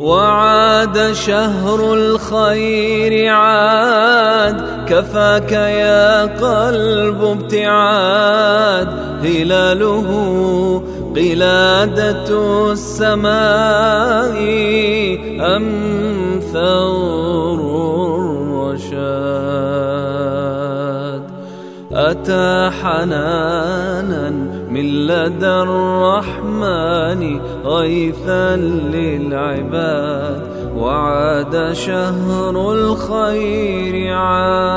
وعاد شهر الخير عاد. كفاك يا قلب ابتعاد. هلاله قلادة السماء أم ثور الرشاد. أتى حنانا من لدى الرحمن غيثا للعباد وعاد شهر الخير عاد